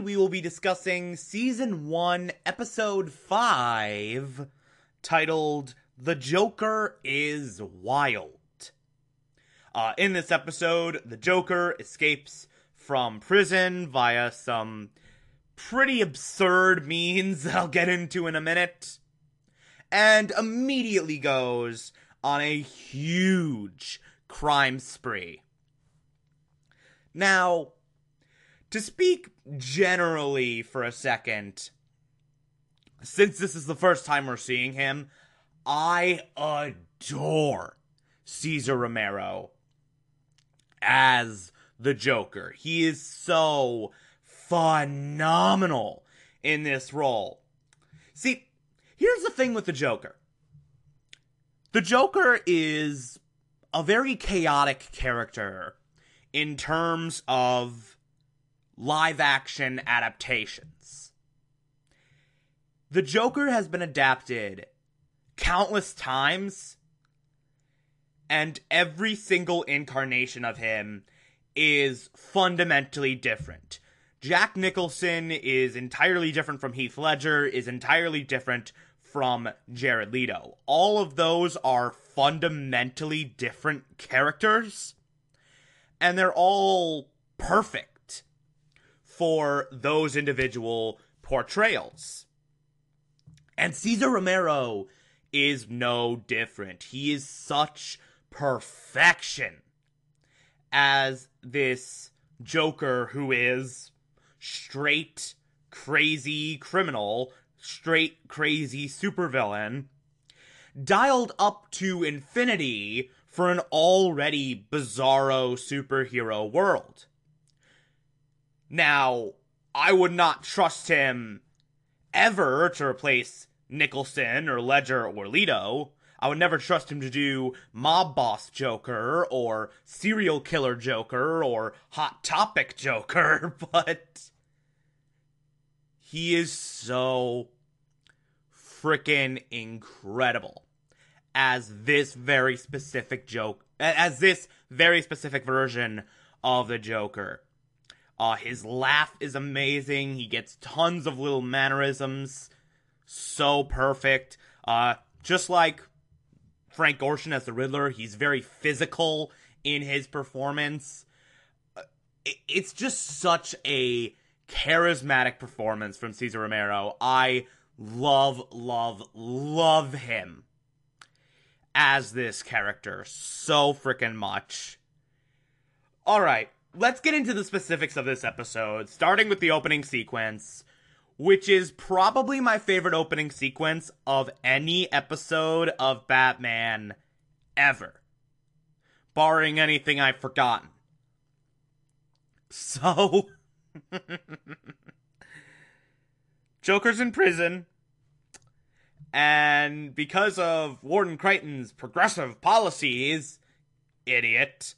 We will be discussing season 1, episode 5, titled The Joker is Wild. Uh, in this episode, the Joker escapes from prison via some pretty absurd means I'll get into in a minute, and immediately goes on a huge crime spree. Now, to speak generally for a second, since this is the first time we're seeing him, I adore Cesar Romero as the Joker. He is so phenomenal in this role. See, here's the thing with the Joker the Joker is a very chaotic character in terms of live action adaptations. The Joker has been adapted countless times, and every single incarnation of him is fundamentally different. Jack Nicholson is entirely different from Heath Ledger, is entirely different from Jared Leto. All of those are fundamentally different characters, and they're all perfect for those individual portrayals. And Cesar Romero is no different. He is such perfection as this Joker who is straight crazy criminal, straight crazy supervillain, dialed up to infinity for an already bizarro superhero world. Now, I would not trust him ever to replace Nicholson or Ledger or Leto. I would never trust him to do Mob Boss Joker or Serial Killer Joker or Hot Topic Joker, but he is so freaking incredible as this very specific joke, as this very specific version of the Joker. Uh, his laugh is amazing. He gets tons of little mannerisms. So perfect. Uh, just like Frank Gorshin as the Riddler, he's very physical in his performance. Uh, it's just such a charismatic performance from Cesar Romero. I love, love, love him as this character so freaking much. All right, let's get into the specifics of this episode, starting with the opening sequence, which is probably my favorite opening sequence of any episode of Batman ever, barring anything I've forgotten. So, Joker's in prison, and because of Warden Crichton's progressive policies, idiot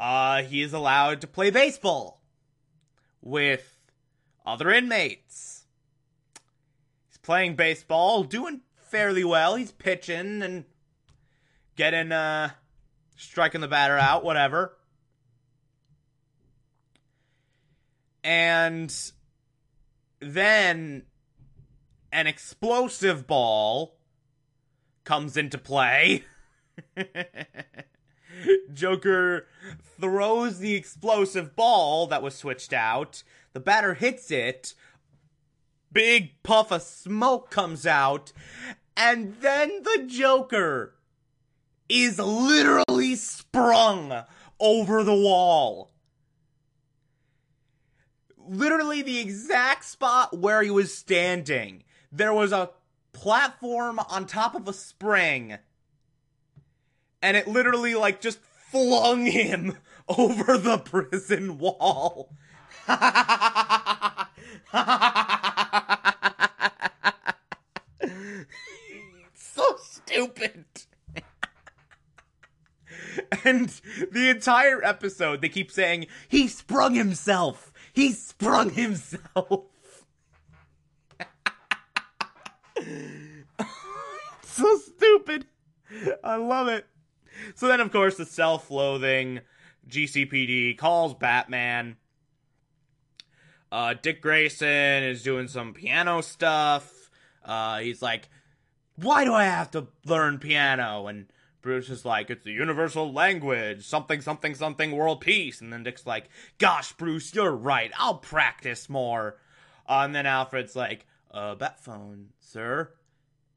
uh, he is allowed to play baseball with other inmates. He's playing baseball, doing fairly well. He's pitching and getting, uh, striking the batter out, whatever. And then an explosive ball comes into play. Joker throws the explosive ball that was switched out. The batter hits it. Big puff of smoke comes out. And then the Joker is literally sprung over the wall. Literally the exact spot where he was standing. There was a platform on top of a spring. And it literally, like, just flung him over the prison wall. so stupid. and the entire episode, they keep saying, he sprung himself. He sprung himself. so stupid. I love it. So then, of course, the self loathing GCPD calls Batman. Uh, Dick Grayson is doing some piano stuff. Uh, he's like, Why do I have to learn piano? And Bruce is like, It's the universal language, something, something, something, world peace. And then Dick's like, Gosh, Bruce, you're right. I'll practice more. Uh, and then Alfred's like, Uh, bat phone, sir.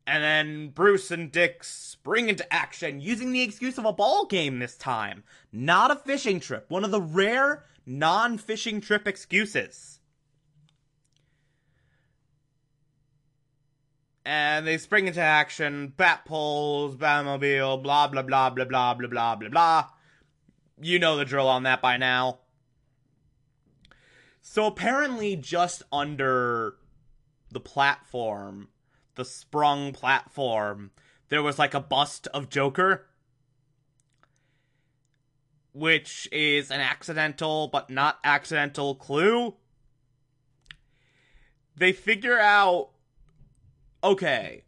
And then Bruce and Dick spring into action using the excuse of a ball game this time, not a fishing trip, one of the rare non fishing trip excuses. And they spring into action, bat poles, Batmobile, blah blah blah blah blah blah blah blah blah. You know the drill on that by now. So apparently, just under the platform the sprung platform, there was like a bust of Joker, which is an accidental but not accidental clue. They figure out okay,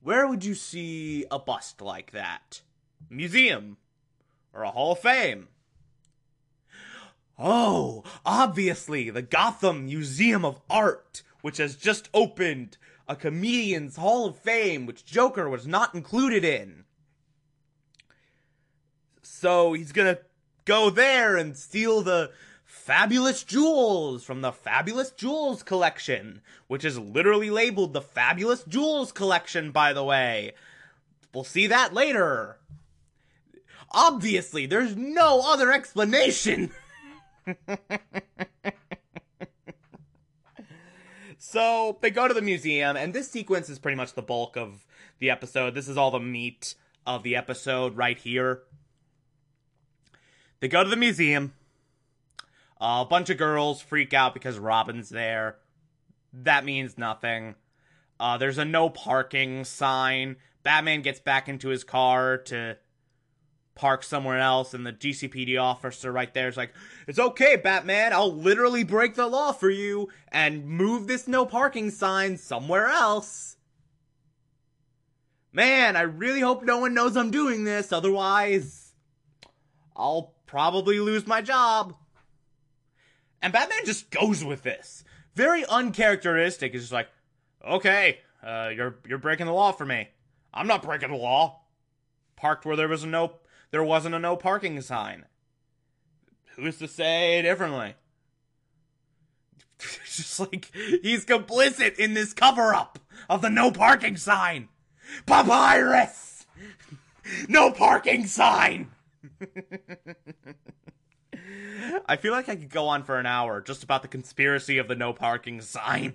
where would you see a bust like that? Museum or a Hall of Fame? Oh, obviously, the Gotham Museum of Art, which has just opened a comedian's Hall of Fame, which Joker was not included in. So he's gonna go there and steal the fabulous jewels from the Fabulous Jewels collection, which is literally labeled the Fabulous Jewels collection, by the way. We'll see that later. Obviously, there's no other explanation. So they go to the museum, and this sequence is pretty much the bulk of the episode. This is all the meat of the episode right here. They go to the museum. a bunch of girls freak out because Robin's there. That means nothing. Uh, there's a no parking sign. Batman gets back into his car to park somewhere else, and the GCPD officer right there is like, It's okay, Batman, I'll literally break the law for you and move this no parking sign somewhere else. Man, I really hope no one knows I'm doing this, otherwise, I'll probably lose my job. And Batman just goes with this. Very uncharacteristic. It's just like, okay, uh, you're you're breaking the law for me. I'm not breaking the law. Parked where there was no there wasn't a no parking sign. Who's to say differently? Just like he's complicit in this cover up of the no parking sign. Papyrus! No parking sign! I feel like I could go on for an hour just about the conspiracy of the no parking sign.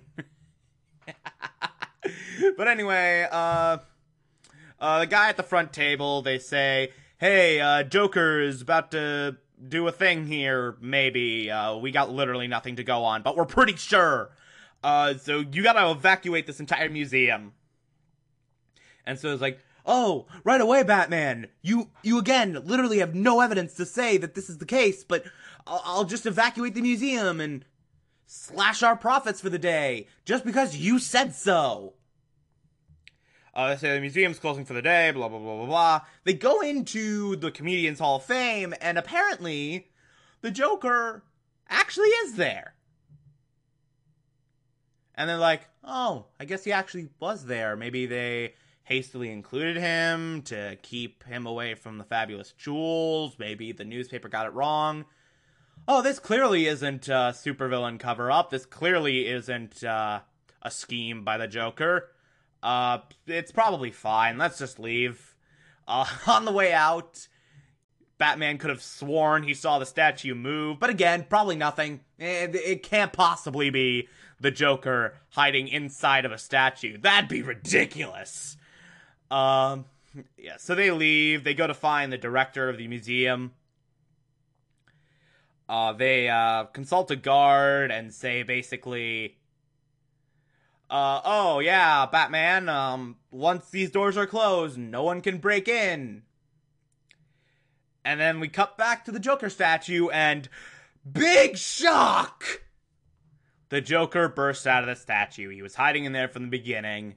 but anyway, uh, uh, the guy at the front table, they say, hey, uh, Joker is about to do a thing here, maybe. Uh, we got literally nothing to go on, but we're pretty sure. Uh, so you gotta evacuate this entire museum. And so it's like, oh, right away, Batman. You, you again, literally have no evidence to say that this is the case, but I'll, I'll just evacuate the museum and slash our profits for the day just because you said so. Uh, they say the museum's closing for the day, blah, blah, blah, blah, blah. They go into the Comedians Hall of Fame, and apparently, the Joker actually is there. And they're like, oh, I guess he actually was there. Maybe they hastily included him to keep him away from the fabulous jewels. Maybe the newspaper got it wrong. Oh, this clearly isn't a supervillain cover up. This clearly isn't uh, a scheme by the Joker. Uh, it's probably fine. Let's just leave. Uh, on the way out, Batman could have sworn he saw the statue move, but again, probably nothing. It, it can't possibly be the Joker hiding inside of a statue. That'd be ridiculous. Um, yeah, so they leave. They go to find the director of the museum. Uh, they uh, consult a guard and say basically, uh, oh yeah, Batman, um, once these doors are closed, no one can break in. And then we cut back to the Joker statue and big shock! The Joker bursts out of the statue. He was hiding in there from the beginning.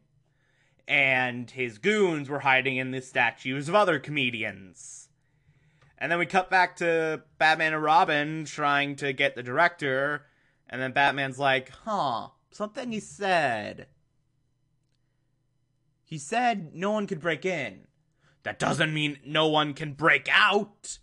And his goons were hiding in the statues of other comedians. And then we cut back to Batman and Robin trying to get the director. And then Batman's like, huh, something he said. He said no one could break in. That doesn't mean no one can break out.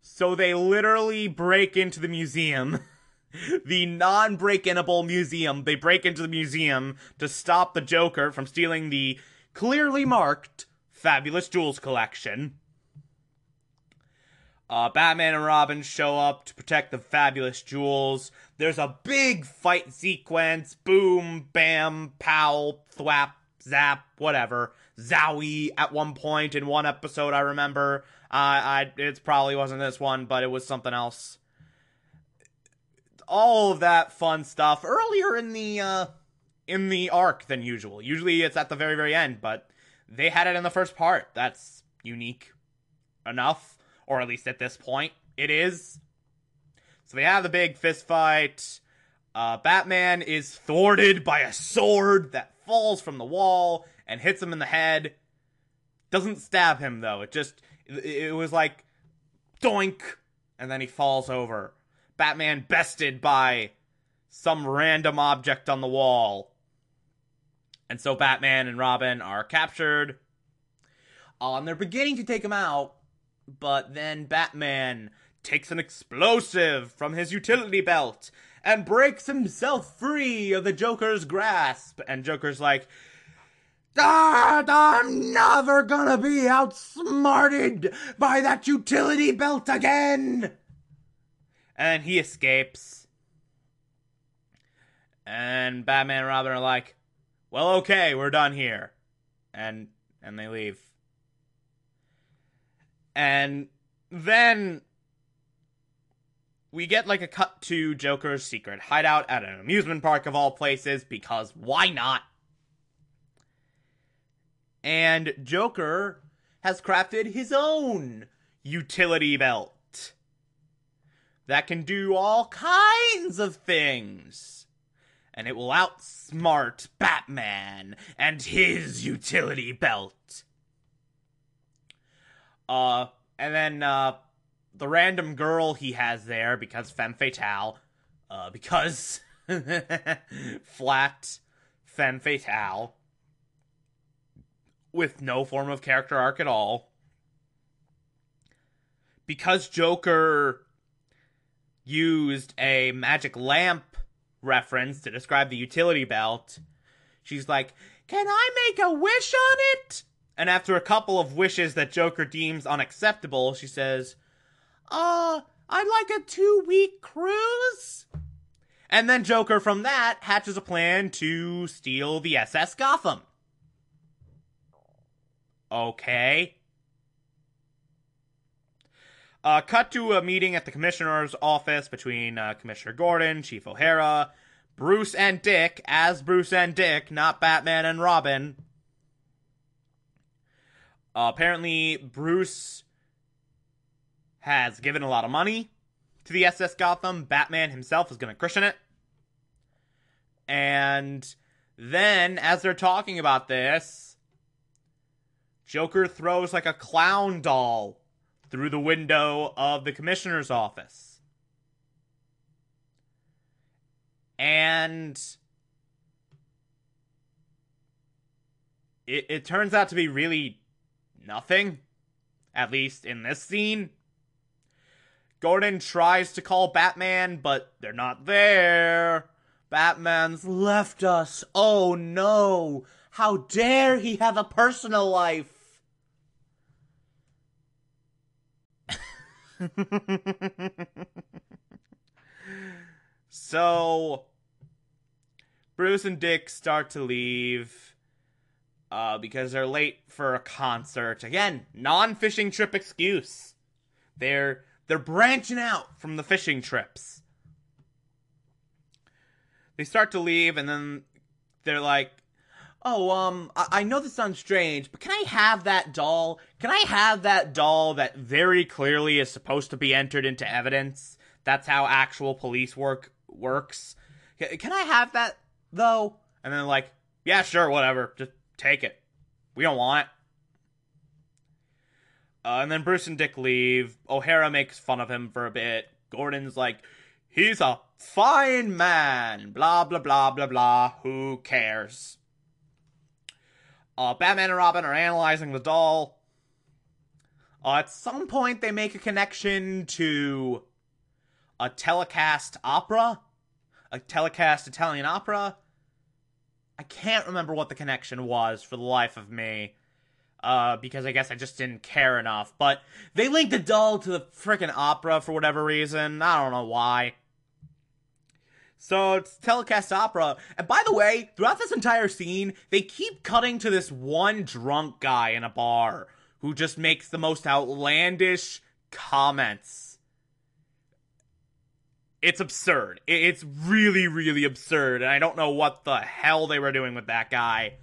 So they literally break into the museum. the non break inable museum. They break into the museum to stop the Joker from stealing the clearly marked Fabulous Jewels collection. Uh, Batman and Robin show up to protect the fabulous jewels. There's a big fight sequence. Boom, bam, pow, thwap, zap, whatever. Zowie at one point in one episode, I remember. Uh, I it probably wasn't this one, but it was something else. All of that fun stuff earlier in the uh, in the arc than usual. Usually it's at the very very end, but they had it in the first part. That's unique enough, or at least at this point, it is. So they have the big fist fight. Uh, Batman is thwarted by a sword that falls from the wall and hits him in the head. Doesn't stab him though. It just it was like doink and then he falls over. Batman bested by some random object on the wall. And so Batman and Robin are captured. Uh, and they're beginning to take him out, but then Batman takes an explosive from his utility belt and breaks himself free of the Joker's grasp. And Joker's like, Ah, I'm never gonna be outsmarted by that utility belt again! And he escapes. And Batman and Robin are like, well, okay, we're done here. And and they leave. And then we get like a cut to Joker's secret hideout at an amusement park of all places because why not? And Joker has crafted his own utility belt that can do all kinds of things. And it will outsmart Batman and his utility belt. Uh, and then, uh, the random girl he has there because femme fatale, uh, because flat femme fatale with no form of character arc at all. Because Joker used a magic lamp reference to describe the utility belt, she's like, Can I make a wish on it? And after a couple of wishes that Joker deems unacceptable, she says, Uh, I'd like a two week cruise. And then Joker from that hatches a plan to steal the SS Gotham. Okay. Uh, cut to a meeting at the commissioner's office between uh, Commissioner Gordon, Chief O'Hara, Bruce and Dick, as Bruce and Dick, not Batman and Robin. Uh, apparently, Bruce has given a lot of money to the SS Gotham. Batman himself is going to christen it. And then, as they're talking about this, Joker throws like a clown doll through the window of the commissioner's office. And it, it turns out to be really nothing, at least in this scene. Gordon tries to call Batman, but they're not there. Batman's left us. Oh no! How dare he have a personal life? so Bruce and Dick start to leave uh, because they're late for a concert. Again, non fishing trip excuse. They're they're branching out from the fishing trips. They start to leave, and then they're like, "Oh, um, I, I know this sounds strange, but can I have that doll? Can I have that doll that very clearly is supposed to be entered into evidence? That's how actual police work works. Can I have that though?" And then like, "Yeah, sure, whatever. Just take it. We don't want it." Uh, and then Bruce and Dick leave. O'Hara makes fun of him for a bit. Gordon's like, he's a fine man. Blah, blah, blah, blah, blah. Who cares? Uh, Batman and Robin are analyzing the doll. Uh, at some point, they make a connection to a telecast opera, a telecast Italian opera. I can't remember what the connection was for the life of me uh, because I guess I just didn't care enough. But they linked the doll to the freaking opera for whatever reason. I don't know why. So it's telecast opera. And by the way, throughout this entire scene, they keep cutting to this one drunk guy in a bar who just makes the most outlandish comments. It's absurd. It's really, really absurd. And I don't know what the hell they were doing with that guy.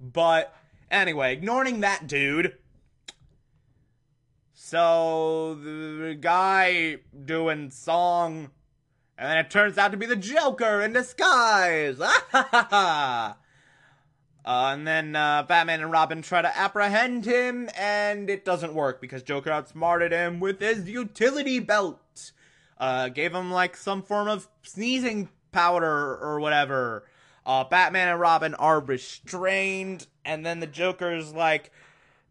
But Anyway, ignoring that dude. So the guy doing song, and then it turns out to be the Joker in disguise. uh, and then uh, Batman and Robin try to apprehend him, and it doesn't work because Joker outsmarted him with his utility belt. Uh, gave him like some form of sneezing powder or whatever. Uh, Batman and Robin are restrained, and then the Joker's like,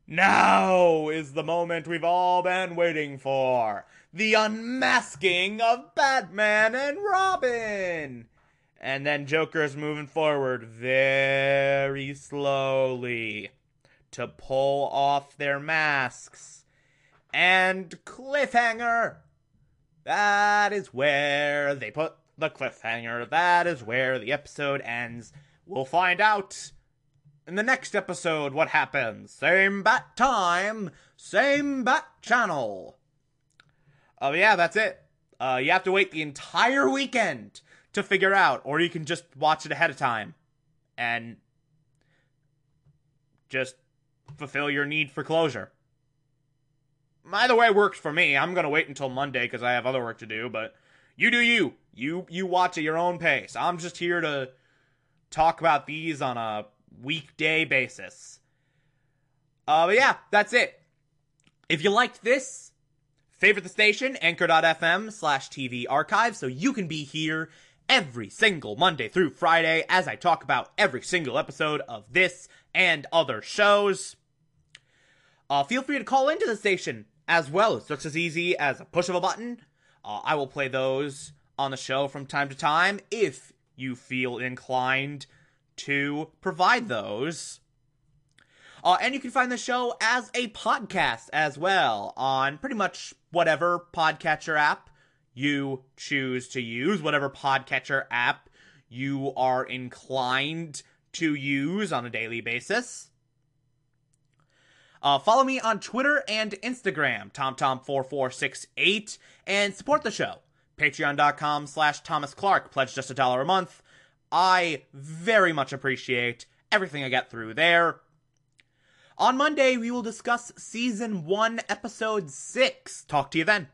now is the moment we've all been waiting for. The unmasking of Batman and Robin. And then Joker's moving forward very slowly to pull off their masks. And cliffhanger. That is where they put the cliffhanger. That is where the episode ends. We'll find out in the next episode what happens. Same bat time, same bat channel. Oh, uh, yeah, that's it. Uh, you have to wait the entire weekend to figure out, or you can just watch it ahead of time and just fulfill your need for closure. Either way works for me. I'm gonna wait until Monday because I have other work to do, but you do you. You you watch at your own pace. I'm just here to talk about these on a weekday basis. Uh, but yeah, that's it. If you liked this, favorite the station, anchor.fm slash TV archive, so you can be here every single Monday through Friday as I talk about every single episode of this and other shows. Uh, feel free to call into the station as well. It's just as easy as a push of a button. Uh, I will play those on the show from time to time if you feel inclined to provide those. Uh, and you can find the show as a podcast as well on pretty much whatever podcatcher app you choose to use, whatever podcatcher app you are inclined to use on a daily basis. Uh, follow me on Twitter and Instagram, TomTom4468, and support the show patreon.com slash Thomas Clark. Pledge just a dollar a month. I very much appreciate everything I get through there. On Monday, we will discuss season 1, episode 6. Talk to you then.